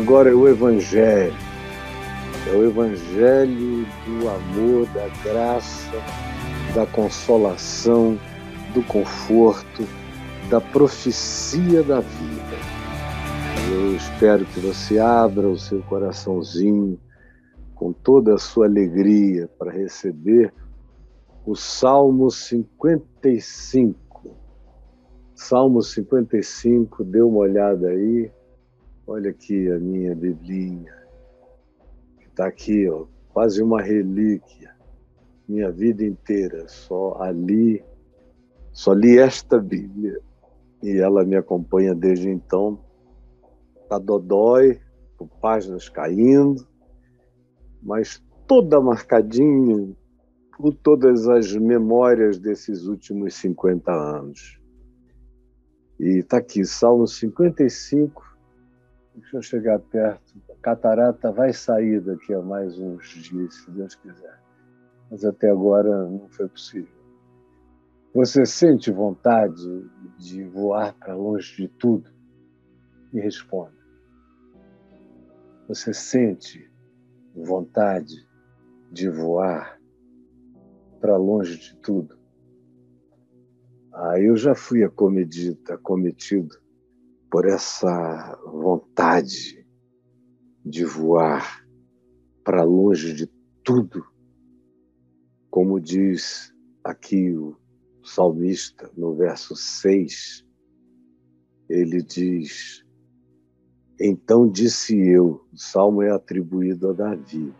agora é o Evangelho. É o Evangelho do amor, da graça, da consolação, do conforto, da profecia da vida. Eu espero que você abra o seu coraçãozinho com toda a sua alegria para receber o Salmo 55. Salmo 55, dê uma olhada aí. Olha aqui a minha Biblinha, está aqui, ó, quase uma relíquia. Minha vida inteira, só ali, só li esta Bíblia. E ela me acompanha desde então. Está dodói, com páginas caindo, mas toda marcadinha por todas as memórias desses últimos 50 anos. E está aqui, Salmo 55. Deixa eu chegar perto. Catarata vai sair daqui a mais uns dias, se Deus quiser. Mas até agora não foi possível. Você sente vontade de voar para longe de tudo? Me responda. Você sente vontade de voar para longe de tudo. Ah, eu já fui acometido por essa vontade de voar para longe de tudo, como diz aqui o salmista no verso 6, ele diz: Então disse eu, o salmo é atribuído a Davi,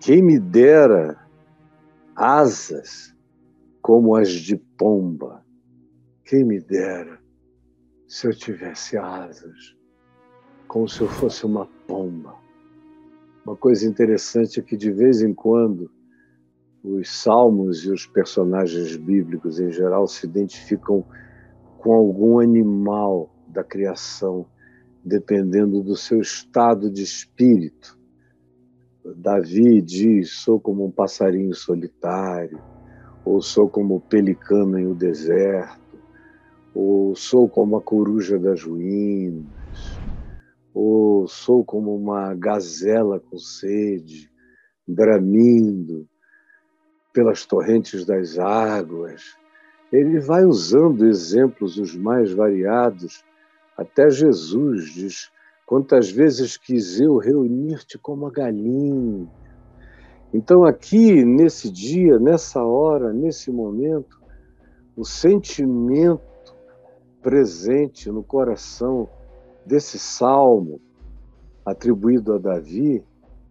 quem me dera asas como as de pomba. Quem me dera se eu tivesse asas, como se eu fosse uma pomba. Uma coisa interessante é que, de vez em quando, os salmos e os personagens bíblicos em geral se identificam com algum animal da criação, dependendo do seu estado de espírito. Davi diz: sou como um passarinho solitário, ou sou como o pelicano em o deserto, ou sou como a coruja das ruínas, ou sou como uma gazela com sede, bramindo pelas torrentes das águas. Ele vai usando exemplos os mais variados, até Jesus diz: Quantas vezes quis eu reunir-te como a galinha. Então, aqui, nesse dia, nessa hora, nesse momento, o sentimento presente no coração desse salmo atribuído a Davi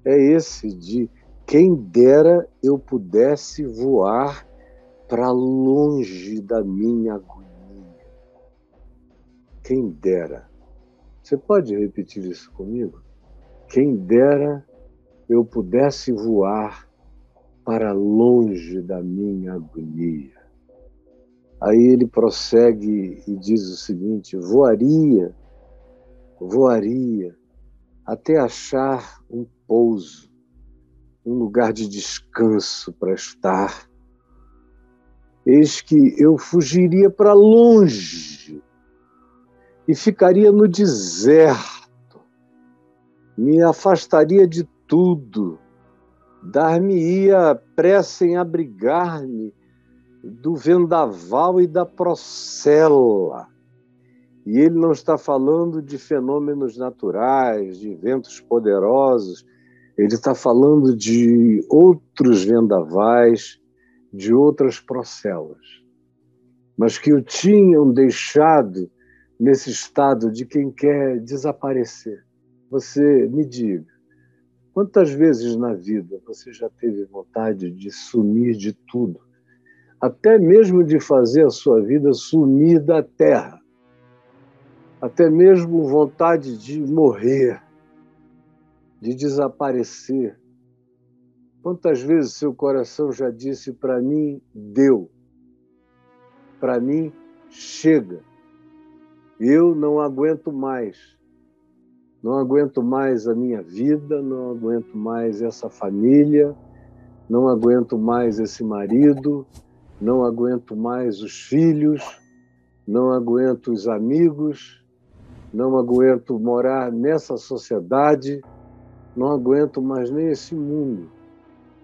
é esse de quem dera eu pudesse voar para longe da minha agonia. Quem dera. Você pode repetir isso comigo? Quem dera eu pudesse voar para longe da minha agonia. Aí ele prossegue e diz o seguinte: voaria, voaria até achar um pouso, um lugar de descanso para estar. Eis que eu fugiria para longe e ficaria no deserto, me afastaria de tudo, dar-me-ia pressa em abrigar-me do vendaval e da procela. E ele não está falando de fenômenos naturais, de ventos poderosos, ele está falando de outros vendavais, de outras procelas, mas que o tinham deixado nesse estado de quem quer desaparecer. Você me diga, quantas vezes na vida você já teve vontade de sumir de tudo? Até mesmo de fazer a sua vida sumir da terra. Até mesmo vontade de morrer, de desaparecer. Quantas vezes seu coração já disse para mim, deu? Para mim, chega eu não aguento mais. Não aguento mais a minha vida, não aguento mais essa família, não aguento mais esse marido, não aguento mais os filhos, não aguento os amigos, não aguento morar nessa sociedade, não aguento mais nem esse mundo.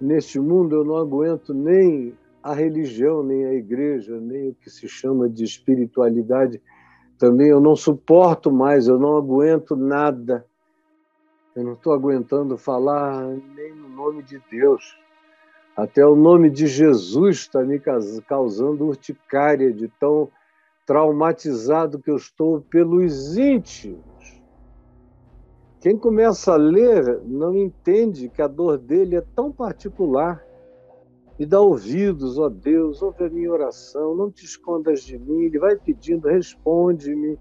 Neste mundo eu não aguento nem a religião, nem a igreja, nem o que se chama de espiritualidade. Também eu não suporto mais, eu não aguento nada. Eu não estou aguentando falar nem no nome de Deus. Até o nome de Jesus está me causando urticária de tão traumatizado que eu estou pelos íntimos. Quem começa a ler não entende que a dor dele é tão particular. E dá ouvidos, ó Deus, ouve a minha oração, não te escondas de mim. Ele vai pedindo, responde-me.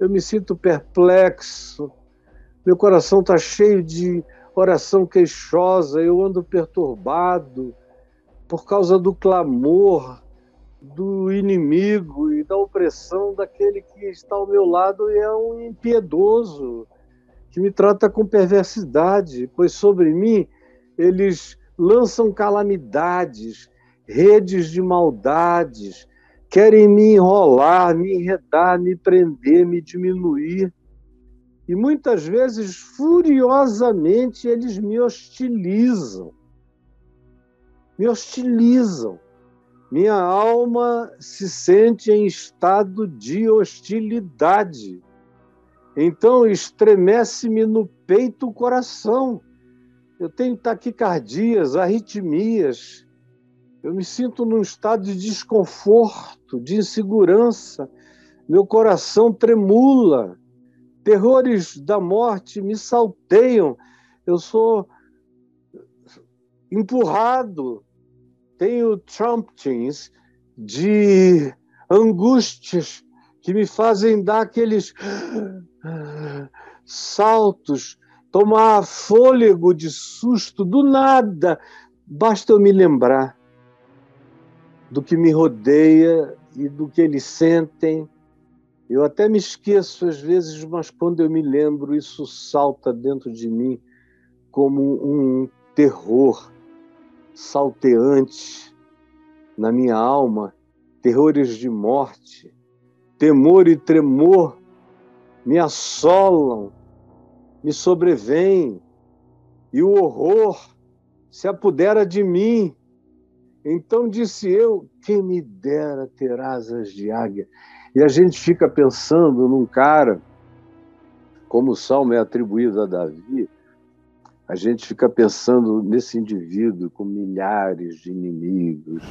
Eu me sinto perplexo, meu coração está cheio de oração queixosa, eu ando perturbado por causa do clamor do inimigo e da opressão daquele que está ao meu lado e é um impiedoso, que me trata com perversidade, pois sobre mim eles lançam calamidades, redes de maldades, querem me enrolar, me enredar, me prender, me diminuir. E muitas vezes, furiosamente, eles me hostilizam. Me hostilizam. Minha alma se sente em estado de hostilidade. Então estremece-me no peito o coração. Eu tenho taquicardias, arritmias. Eu me sinto num estado de desconforto, de insegurança. Meu coração tremula. Terrores da morte me salteiam. Eu sou empurrado. Tenho trumptings de angústias que me fazem dar aqueles saltos, tomar fôlego de susto do nada. Basta eu me lembrar do que me rodeia e do que eles sentem. Eu até me esqueço às vezes, mas quando eu me lembro, isso salta dentro de mim como um terror salteante na minha alma, terrores de morte, temor e tremor me assolam, me sobrevêm, e o horror se apodera de mim. Então disse eu: quem me dera ter asas de águia. E a gente fica pensando num cara, como o salmo é atribuído a Davi, a gente fica pensando nesse indivíduo com milhares de inimigos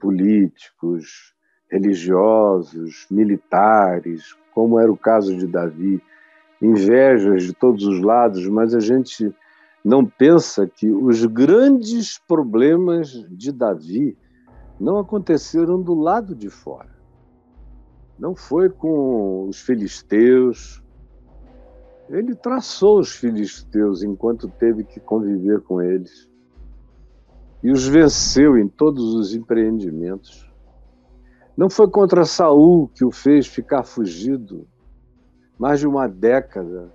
políticos, religiosos, militares, como era o caso de Davi, invejas de todos os lados, mas a gente não pensa que os grandes problemas de Davi não aconteceram do lado de fora. Não foi com os filisteus. Ele traçou os filisteus enquanto teve que conviver com eles. E os venceu em todos os empreendimentos. Não foi contra Saul que o fez ficar fugido mais de uma década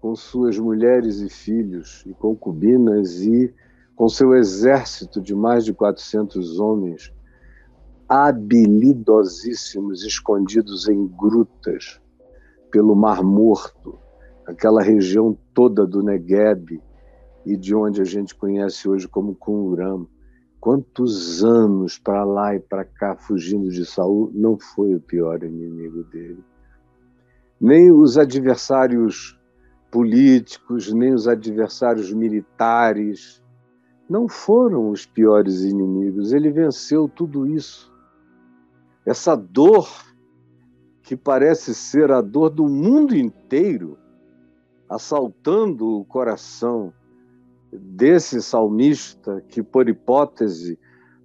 com suas mulheres e filhos e concubinas e com seu exército de mais de 400 homens habilidosíssimos escondidos em grutas pelo Mar Morto, aquela região toda do Negueb e de onde a gente conhece hoje como Qumran. Quantos anos para lá e para cá fugindo de Saul não foi o pior inimigo dele. Nem os adversários políticos, nem os adversários militares não foram os piores inimigos. Ele venceu tudo isso. Essa dor que parece ser a dor do mundo inteiro, assaltando o coração desse salmista, que por hipótese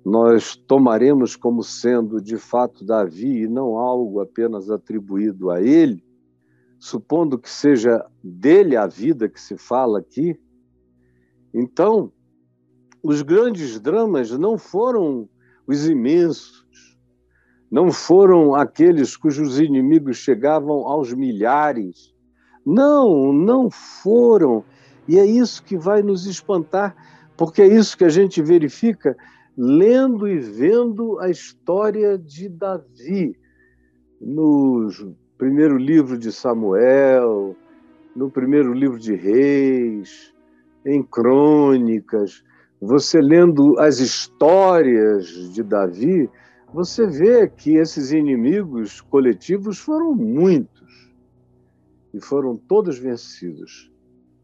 nós tomaremos como sendo de fato Davi e não algo apenas atribuído a ele, supondo que seja dele a vida que se fala aqui. Então, os grandes dramas não foram os imensos, não foram aqueles cujos inimigos chegavam aos milhares. Não, não foram e é isso que vai nos espantar, porque é isso que a gente verifica lendo e vendo a história de Davi nos primeiro livro de Samuel, no primeiro livro de Reis, em Crônicas, você lendo as histórias de Davi, você vê que esses inimigos coletivos foram muitos e foram todos vencidos.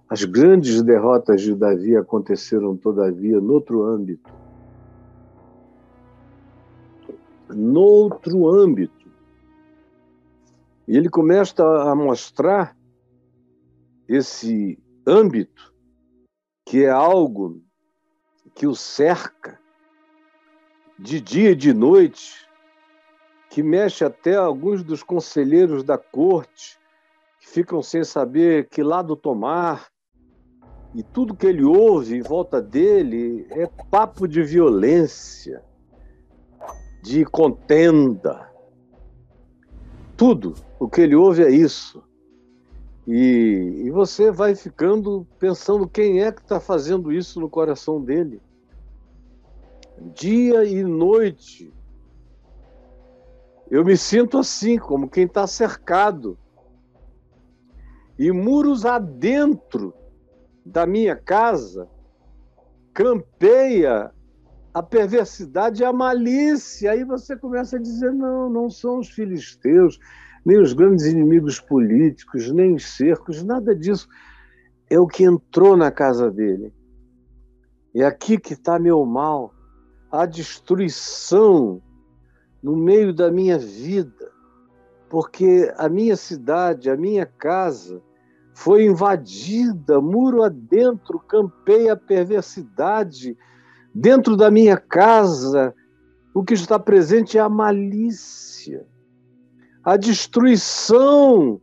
As grandes derrotas de Davi aconteceram, todavia, noutro âmbito. Noutro âmbito. E ele começa a mostrar esse âmbito que é algo que o cerca de dia e de noite, que mexe até alguns dos conselheiros da corte, que ficam sem saber que lado tomar, e tudo que ele ouve em volta dele é papo de violência, de contenda. Tudo o que ele ouve é isso. E, e você vai ficando pensando quem é que está fazendo isso no coração dele. Dia e noite. Eu me sinto assim, como quem está cercado. E muros adentro da minha casa campeia a perversidade e a malícia. Aí você começa a dizer: não, não são os filisteus, nem os grandes inimigos políticos, nem os cercos, nada disso. É o que entrou na casa dele. É aqui que está meu mal, a destruição no meio da minha vida, porque a minha cidade, a minha casa, foi invadida, muro adentro, campei a perversidade. Dentro da minha casa, o que está presente é a malícia, a destruição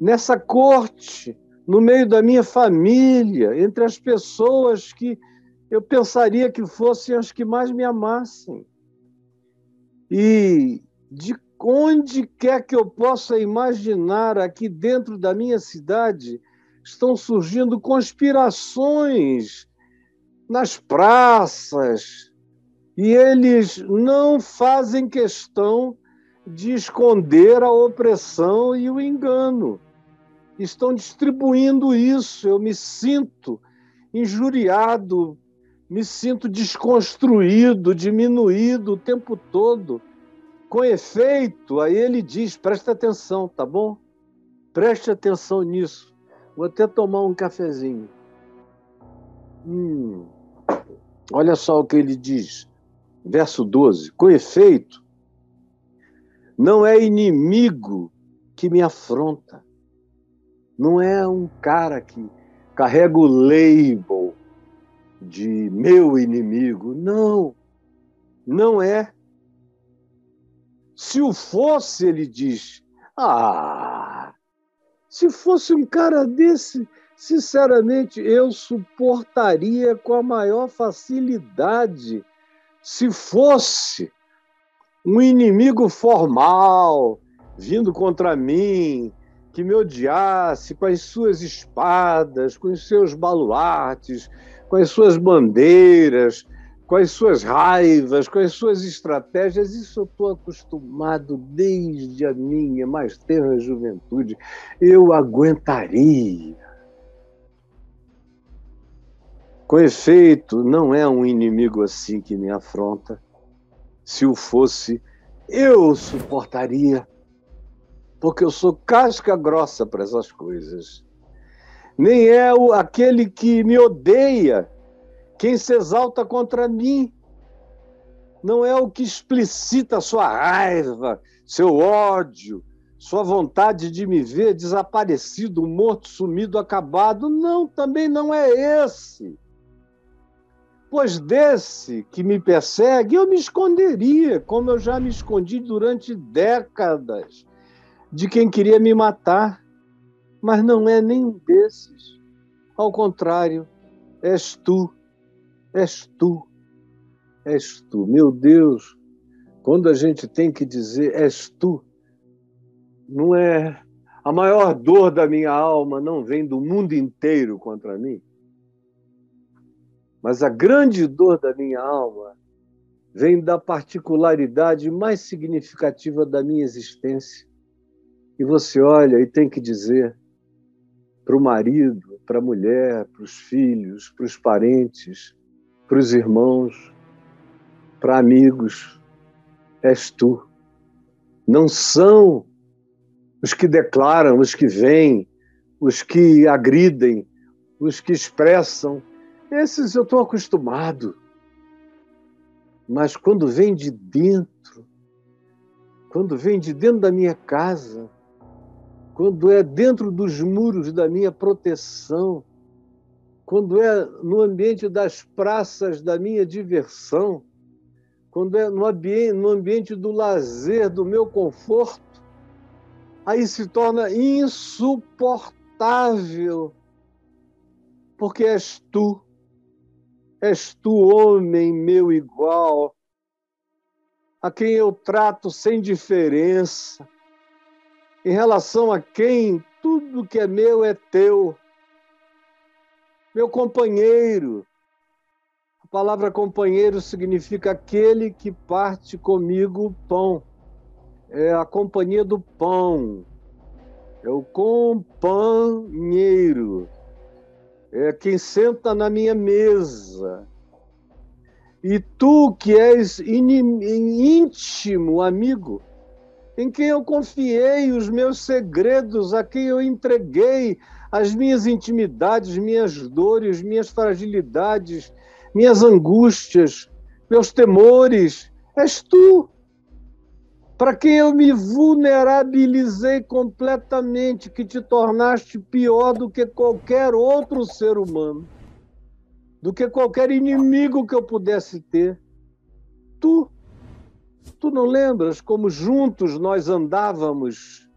nessa corte, no meio da minha família, entre as pessoas que eu pensaria que fossem as que mais me amassem. E de onde quer que eu possa imaginar aqui dentro da minha cidade, estão surgindo conspirações nas praças, e eles não fazem questão de esconder a opressão e o engano. Estão distribuindo isso. Eu me sinto injuriado, me sinto desconstruído, diminuído o tempo todo com efeito, aí ele diz: presta atenção, tá bom? Preste atenção nisso. Vou até tomar um cafezinho. Hum, olha só o que ele diz, verso 12: com efeito, não é inimigo que me afronta, não é um cara que carrega o label de meu inimigo, não, não é. Se o fosse, ele diz, ah, se fosse um cara desse, sinceramente, eu suportaria com a maior facilidade. Se fosse um inimigo formal vindo contra mim, que me odiasse com as suas espadas, com os seus baluartes, com as suas bandeiras, com as suas raivas, com as suas estratégias, isso eu estou acostumado desde a minha mais tenra juventude. Eu aguentaria. Com efeito, não é um inimigo assim que me afronta. Se o fosse, eu suportaria, porque eu sou casca grossa para essas coisas. Nem é o, aquele que me odeia quem se exalta contra mim não é o que explicita sua raiva, seu ódio, sua vontade de me ver desaparecido, morto, sumido, acabado. Não, também não é esse. Pois desse que me persegue, eu me esconderia, como eu já me escondi durante décadas de quem queria me matar. Mas não é nenhum desses. Ao contrário, és tu És tu, és tu. Meu Deus, quando a gente tem que dizer és tu, não é. A maior dor da minha alma não vem do mundo inteiro contra mim, mas a grande dor da minha alma vem da particularidade mais significativa da minha existência, E você olha e tem que dizer para o marido, para a mulher, para os filhos, para os parentes, para os irmãos, para amigos: és tu. Não são os que declaram, os que vêm, os que agridem, os que expressam. Esses eu estou acostumado. Mas quando vem de dentro, quando vem de dentro da minha casa, quando é dentro dos muros da minha proteção, quando é no ambiente das praças da minha diversão, quando é no ambiente, no ambiente do lazer, do meu conforto, aí se torna insuportável, porque és tu, és tu, homem meu igual, a quem eu trato sem diferença, em relação a quem tudo que é meu é teu. Meu companheiro. A palavra companheiro significa aquele que parte comigo o pão. É a companhia do pão. É o companheiro. É quem senta na minha mesa. E tu que és íntimo amigo, em quem eu confiei os meus segredos, a quem eu entreguei as minhas intimidades, minhas dores, minhas fragilidades, minhas angústias, meus temores. És tu, para quem eu me vulnerabilizei completamente, que te tornaste pior do que qualquer outro ser humano, do que qualquer inimigo que eu pudesse ter. Tu Tu não lembras como juntos nós andávamos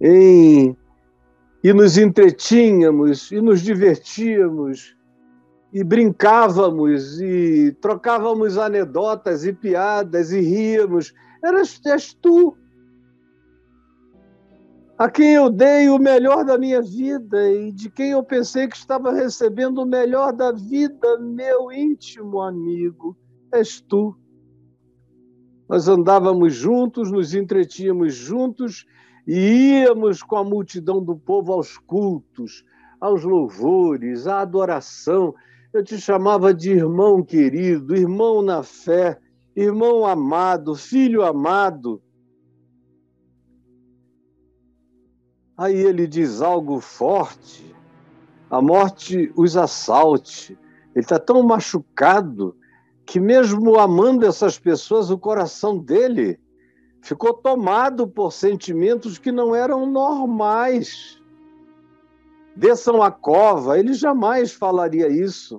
em e nos entretínhamos e nos divertíamos e brincávamos e trocávamos anedotas e piadas e ríamos. Eras és tu a quem eu dei o melhor da minha vida e de quem eu pensei que estava recebendo o melhor da vida, meu íntimo amigo, és tu. Nós andávamos juntos, nos entretínhamos juntos e íamos com a multidão do povo aos cultos, aos louvores, à adoração. Eu te chamava de irmão querido, irmão na fé, irmão amado, filho amado. Aí ele diz algo forte: a morte os assalte. Ele está tão machucado que, mesmo amando essas pessoas, o coração dele ficou tomado por sentimentos que não eram normais. Desçam a cova, ele jamais falaria isso.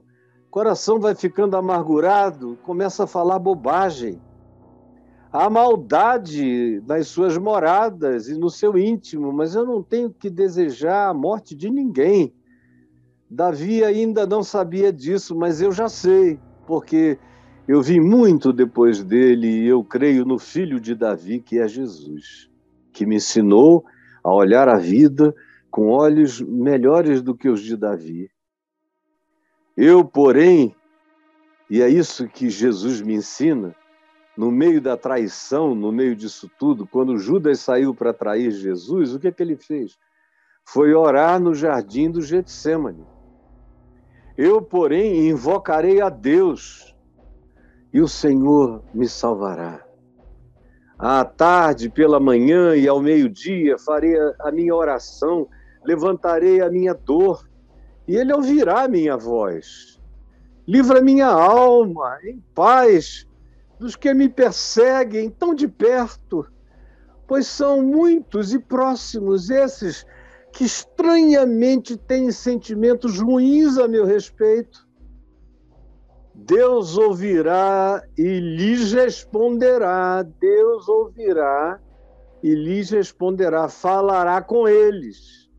O coração vai ficando amargurado, começa a falar bobagem. Há maldade nas suas moradas e no seu íntimo, mas eu não tenho que desejar a morte de ninguém. Davi ainda não sabia disso, mas eu já sei, porque eu vi muito depois dele e eu creio no filho de Davi, que é Jesus, que me ensinou a olhar a vida com olhos melhores do que os de Davi. Eu, porém, e é isso que Jesus me ensina, no meio da traição, no meio disso tudo, quando Judas saiu para trair Jesus, o que é que ele fez? Foi orar no jardim do Getsemane. Eu, porém, invocarei a Deus e o Senhor me salvará. À tarde, pela manhã e ao meio-dia farei a minha oração, levantarei a minha dor, e ele ouvirá a minha voz. Livra minha alma em paz dos que me perseguem tão de perto, pois são muitos e próximos esses que estranhamente têm sentimentos ruins a meu respeito. Deus ouvirá e lhes responderá. Deus ouvirá e lhes responderá, falará com eles.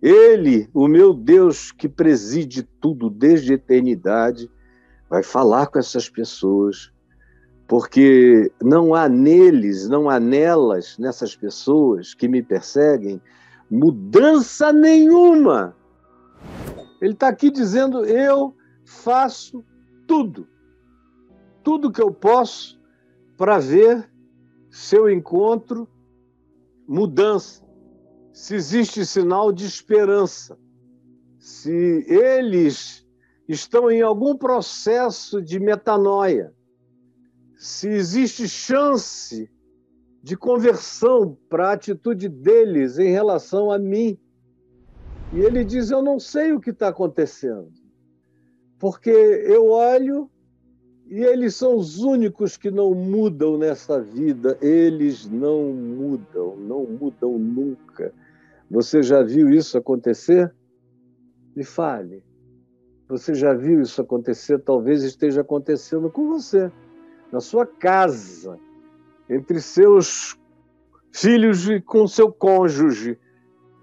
Ele, o meu Deus que preside tudo desde a eternidade, vai falar com essas pessoas, porque não há neles, não há nelas, nessas pessoas que me perseguem, mudança nenhuma. Ele está aqui dizendo: Eu faço tudo, tudo que eu posso para ver seu encontro mudança, se existe sinal de esperança, se eles estão em algum processo de metanoia, se existe chance de conversão para a atitude deles em relação a mim. E ele diz: Eu não sei o que está acontecendo, porque eu olho e eles são os únicos que não mudam nessa vida, eles não mudam, não mudam nunca. Você já viu isso acontecer? Me fale. Você já viu isso acontecer? Talvez esteja acontecendo com você, na sua casa, entre seus filhos e com seu cônjuge.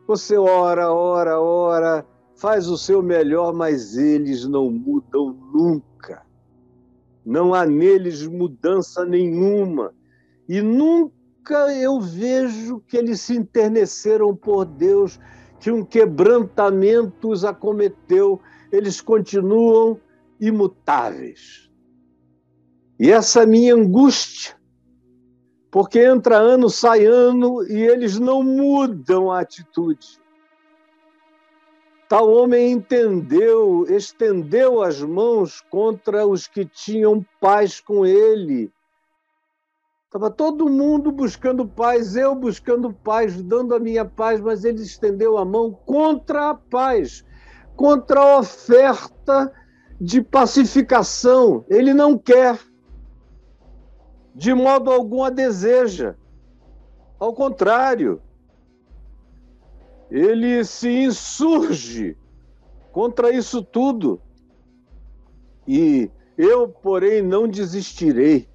Você ora, ora, ora, faz o seu melhor, mas eles não mudam nunca. Não há neles mudança nenhuma. E nunca eu vejo que eles se enterneceram por Deus, que um quebrantamento os acometeu. Eles continuam imutáveis. E essa minha angústia porque entra ano, sai ano e eles não mudam a atitude. Tal homem entendeu, estendeu as mãos contra os que tinham paz com ele. Estava todo mundo buscando paz, eu buscando paz, dando a minha paz, mas ele estendeu a mão contra a paz, contra a oferta de pacificação. Ele não quer de modo algum a deseja. Ao contrário, ele se insurge contra isso tudo. E eu, porém, não desistirei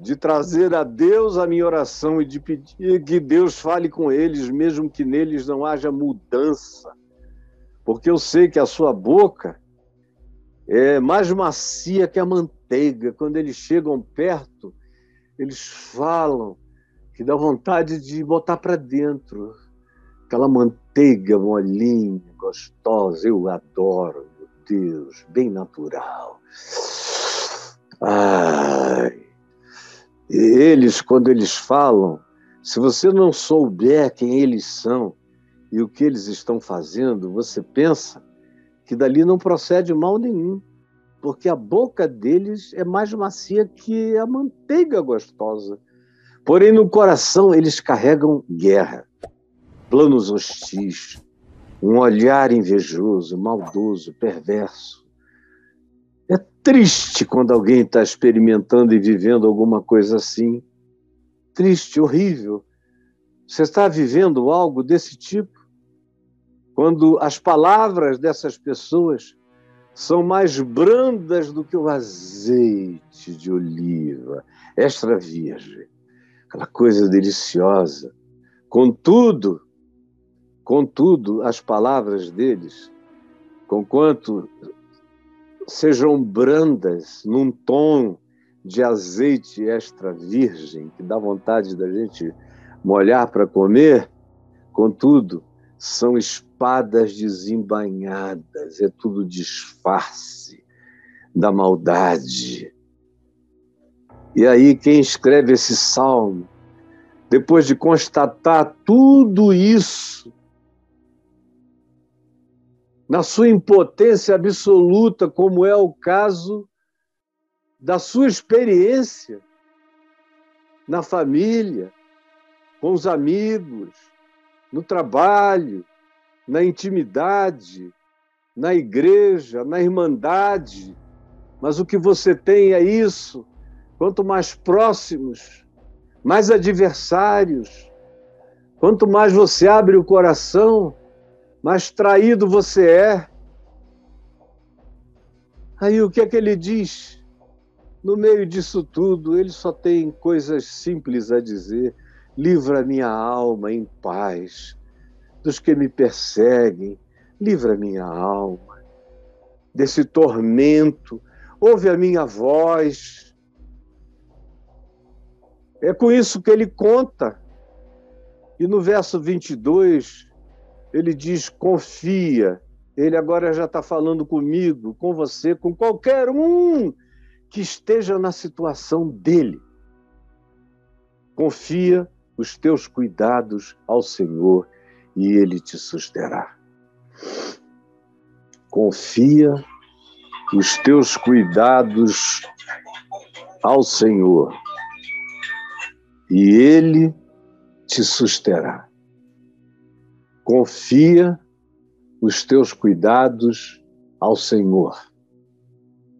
de trazer a Deus a minha oração e de pedir que Deus fale com eles, mesmo que neles não haja mudança. Porque eu sei que a sua boca é mais macia que a manteiga. Quando eles chegam perto, eles falam que dá vontade de botar para dentro. Aquela manteiga molinha, gostosa, eu adoro, meu Deus, bem natural. Ai. Eles, quando eles falam, se você não souber quem eles são e o que eles estão fazendo, você pensa que dali não procede mal nenhum porque a boca deles é mais macia que a manteiga gostosa. Porém, no coração, eles carregam guerra, planos hostis, um olhar invejoso, maldoso, perverso. É triste quando alguém está experimentando e vivendo alguma coisa assim. Triste, horrível. Você está vivendo algo desse tipo? Quando as palavras dessas pessoas são mais brandas do que o azeite de oliva, extra virgem, aquela coisa deliciosa. Contudo, contudo, as palavras deles, conquanto sejam brandas num tom de azeite extra virgem, que dá vontade da gente molhar para comer, contudo, são espadas desembainhadas, é tudo disfarce da maldade. E aí, quem escreve esse salmo, depois de constatar tudo isso, na sua impotência absoluta, como é o caso da sua experiência na família, com os amigos, no trabalho, na intimidade, na igreja, na irmandade. Mas o que você tem é isso. Quanto mais próximos, mais adversários, quanto mais você abre o coração, mais traído você é. Aí o que é que ele diz? No meio disso tudo, ele só tem coisas simples a dizer livra minha alma em paz dos que me perseguem, livra minha alma desse tormento, ouve a minha voz. É com isso que ele conta. E no verso 22, ele diz: confia. Ele agora já está falando comigo, com você, com qualquer um que esteja na situação dele. Confia os teus cuidados ao Senhor e ele te susterá. Confia os teus cuidados ao Senhor e ele te susterá. Confia os teus cuidados ao Senhor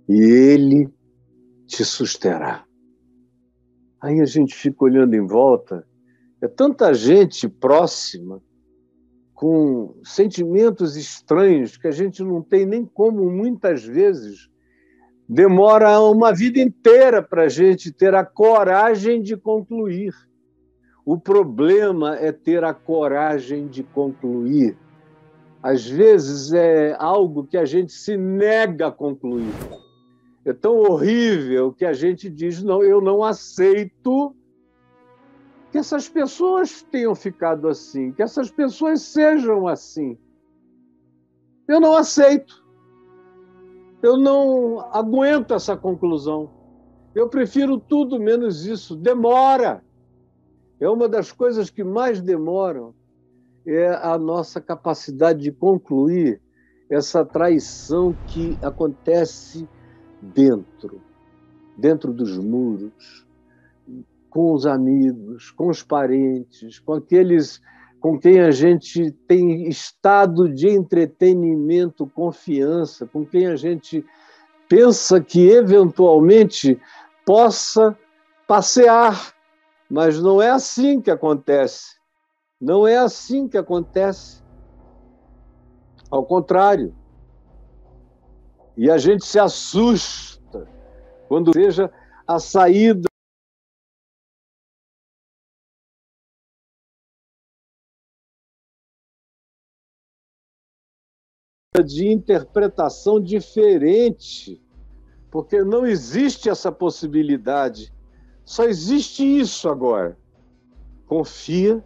e ele te susterá. Aí a gente fica olhando em volta, é tanta gente próxima, com sentimentos estranhos que a gente não tem nem como, muitas vezes, demora uma vida inteira para a gente ter a coragem de concluir. O problema é ter a coragem de concluir. Às vezes é algo que a gente se nega a concluir é tão horrível que a gente diz: não, eu não aceito que essas pessoas tenham ficado assim, que essas pessoas sejam assim. Eu não aceito. Eu não aguento essa conclusão. Eu prefiro tudo menos isso. Demora. É uma das coisas que mais demoram é a nossa capacidade de concluir essa traição que acontece dentro, dentro dos muros, com os amigos, com os parentes, com aqueles com quem a gente tem estado de entretenimento, confiança, com quem a gente pensa que eventualmente possa passear, mas não é assim que acontece. Não é assim que acontece. Ao contrário, e a gente se assusta quando veja a saída de interpretação diferente, porque não existe essa possibilidade. Só existe isso agora. Confia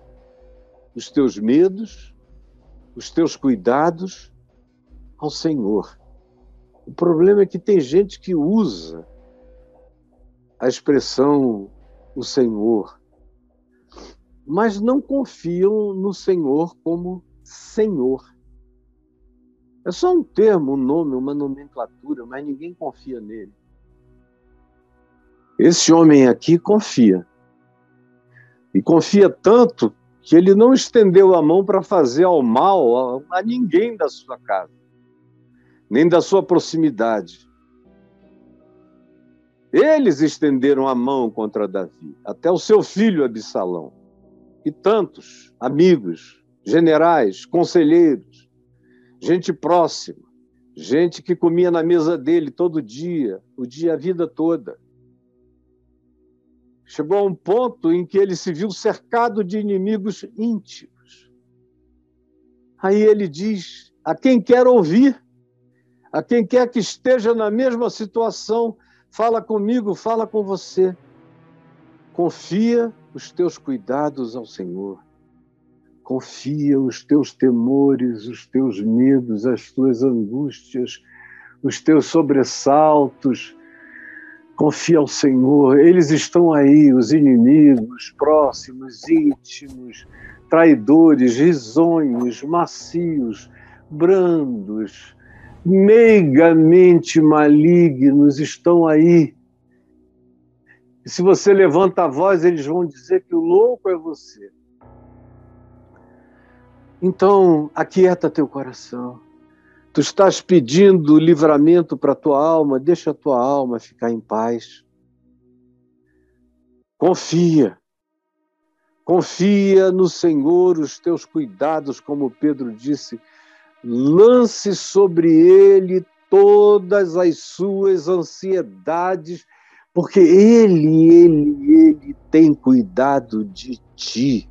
os teus medos, os teus cuidados ao Senhor. O problema é que tem gente que usa a expressão o Senhor, mas não confiam no Senhor como Senhor. É só um termo, um nome, uma nomenclatura, mas ninguém confia nele. Esse homem aqui confia. E confia tanto que ele não estendeu a mão para fazer ao mal a, a ninguém da sua casa nem da sua proximidade. Eles estenderam a mão contra Davi, até o seu filho Absalão, e tantos amigos, generais, conselheiros, gente próxima, gente que comia na mesa dele todo dia, o dia, a vida toda. Chegou a um ponto em que ele se viu cercado de inimigos íntimos. Aí ele diz: a quem quer ouvir, a quem quer que esteja na mesma situação, fala comigo, fala com você. Confia os teus cuidados ao Senhor. Confia os teus temores, os teus medos, as tuas angústias, os teus sobressaltos. Confia ao Senhor. Eles estão aí, os inimigos, próximos, íntimos, traidores, risonhos, macios, brandos, meigamente malignos estão aí. E se você levanta a voz, eles vão dizer que o louco é você. Então, aquieta teu coração. Tu estás pedindo livramento para a tua alma, deixa a tua alma ficar em paz. Confia. Confia no Senhor os teus cuidados, como Pedro disse, lance sobre ele todas as suas ansiedades, porque ele, ele, ele tem cuidado de ti.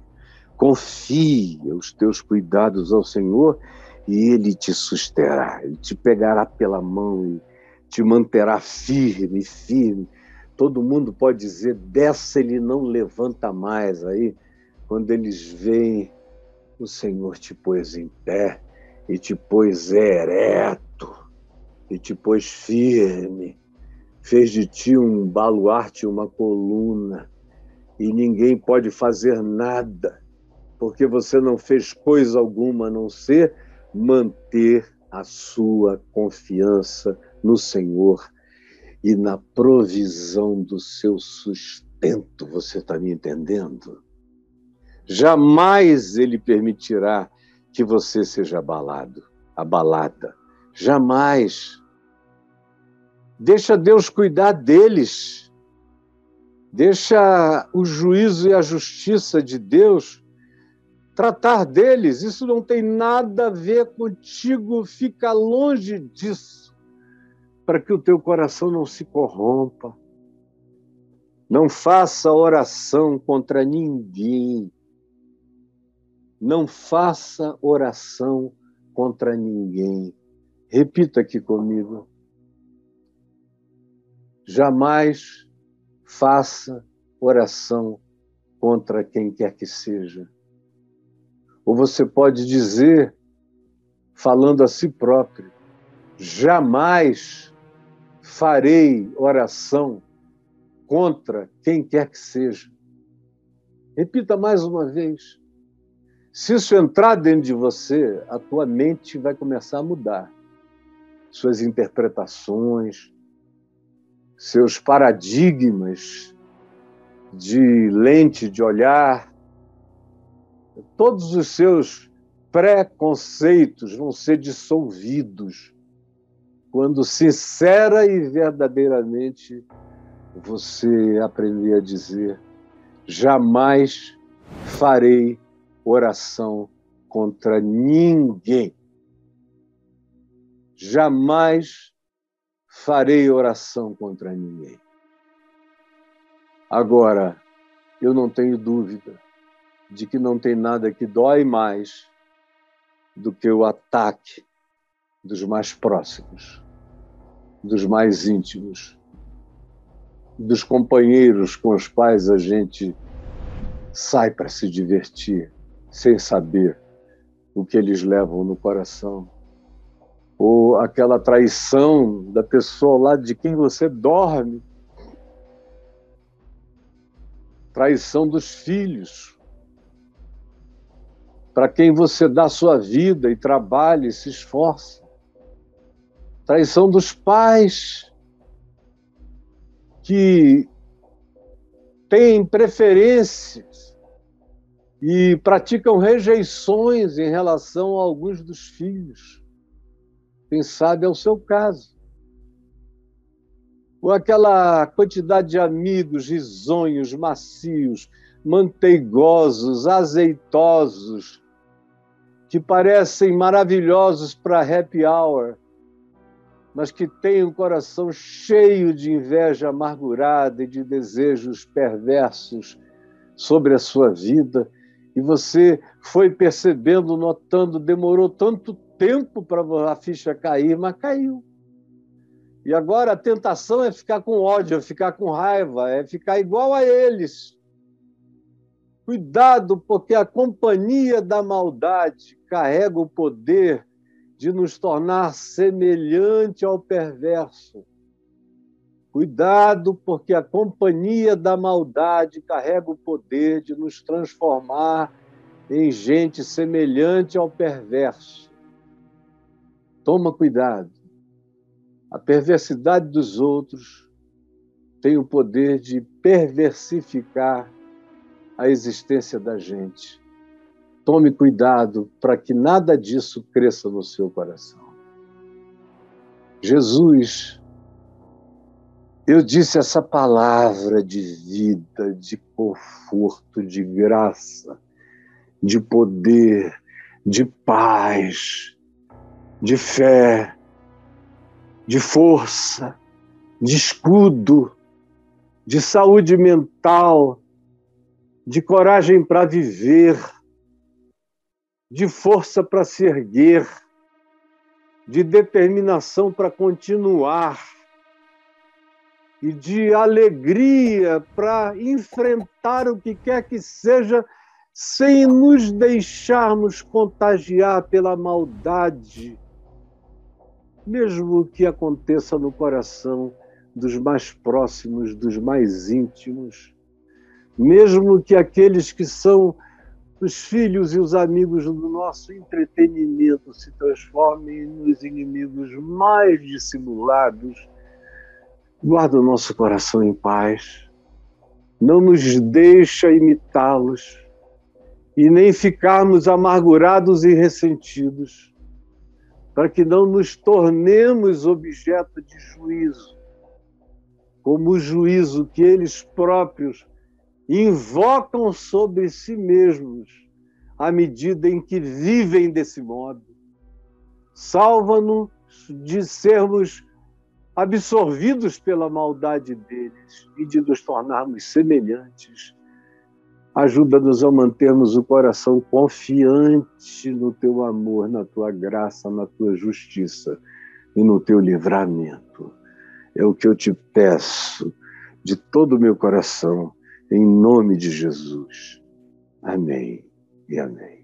Confia os teus cuidados ao Senhor e ele te susterá, ele te pegará pela mão e te manterá firme, firme. Todo mundo pode dizer, dessa ele não levanta mais. Aí, quando eles veem, o Senhor te pôs em pé e te pôs ereto, e te pôs firme, fez de ti um baluarte, uma coluna, E ninguém pode fazer nada, porque você não fez coisa alguma a não ser manter a sua confiança no Senhor e na provisão do seu sustento. Você está me entendendo? Jamais ele permitirá que você seja abalado, abalada. Jamais. Deixa Deus cuidar deles. Deixa o juízo e a justiça de Deus tratar deles. Isso não tem nada a ver contigo. Fica longe disso, para que o teu coração não se corrompa. Não faça oração contra ninguém. Não faça oração contra ninguém. Repita aqui comigo. Jamais faça oração contra quem quer que seja. Ou você pode dizer, falando a si próprio, jamais farei oração contra quem quer que seja. Repita mais uma vez. Se isso entrar dentro de você, a tua mente vai começar a mudar. Suas interpretações, seus paradigmas de lente de olhar, todos os seus preconceitos vão ser dissolvidos quando sincera e verdadeiramente você aprender a dizer: jamais farei oração contra ninguém. Jamais farei oração contra ninguém. Agora, eu não tenho dúvida de que não tem nada que dói mais do que o ataque dos mais próximos, dos mais íntimos, dos companheiros com os quais a gente sai para se divertir, sem saber o que eles levam no coração. Ou aquela traição da pessoa lado de quem você dorme. Traição dos filhos. Para quem você dá sua vida e trabalha e se esforça. Traição dos pais que têm preferências e praticam rejeições em relação a alguns dos filhos. Quem sabe é o seu caso. Ou aquela quantidade de amigos risonhos, macios, manteigosos, azeitosos, que parecem maravilhosos para happy hour, mas que têm um coração cheio de inveja amargurada e de desejos perversos sobre a sua vida e você foi percebendo, notando, demorou tanto tempo para a ficha cair, mas caiu. E agora a tentação é ficar com ódio, é ficar com raiva, é ficar igual a eles. Cuidado, porque a companhia da maldade carrega o poder de nos tornar semelhante ao perverso. Cuidado, porque a companhia da maldade carrega o poder de nos transformar em gente semelhante ao perverso. Toma cuidado. A perversidade dos outros tem o poder de perversificar a existência da gente. Tome cuidado para que nada disso cresça no seu coração. Jesus eu disse essa palavra de vida, de conforto, de graça, de poder, de paz, de fé, de força, de escudo, de saúde mental, de coragem para viver, de força para se erguer, de determinação para continuar e de alegria para enfrentar o que quer que seja, sem nos deixarmos contagiar pela maldade, mesmo que aconteça no coração dos mais próximos, dos mais íntimos. Mesmo que aqueles que são os filhos e os amigos do nosso entretenimento se transformem nos inimigos mais dissimulados, guarda o nosso coração em paz, não nos deixa imitá-los e nem ficarmos amargurados e ressentidos, para que não nos tornemos objeto de juízo, como o juízo que eles próprios invocam sobre si mesmos à medida em que vivem desse modo. Salva-nos de sermos absorvidos pela maldade deles e de nos tornarmos semelhantes. Ajuda-nos a mantermos o coração confiante no teu amor, na tua graça, na tua justiça e no teu livramento. É o que eu te peço de todo o meu coração em nome de Jesus. Amém e amém.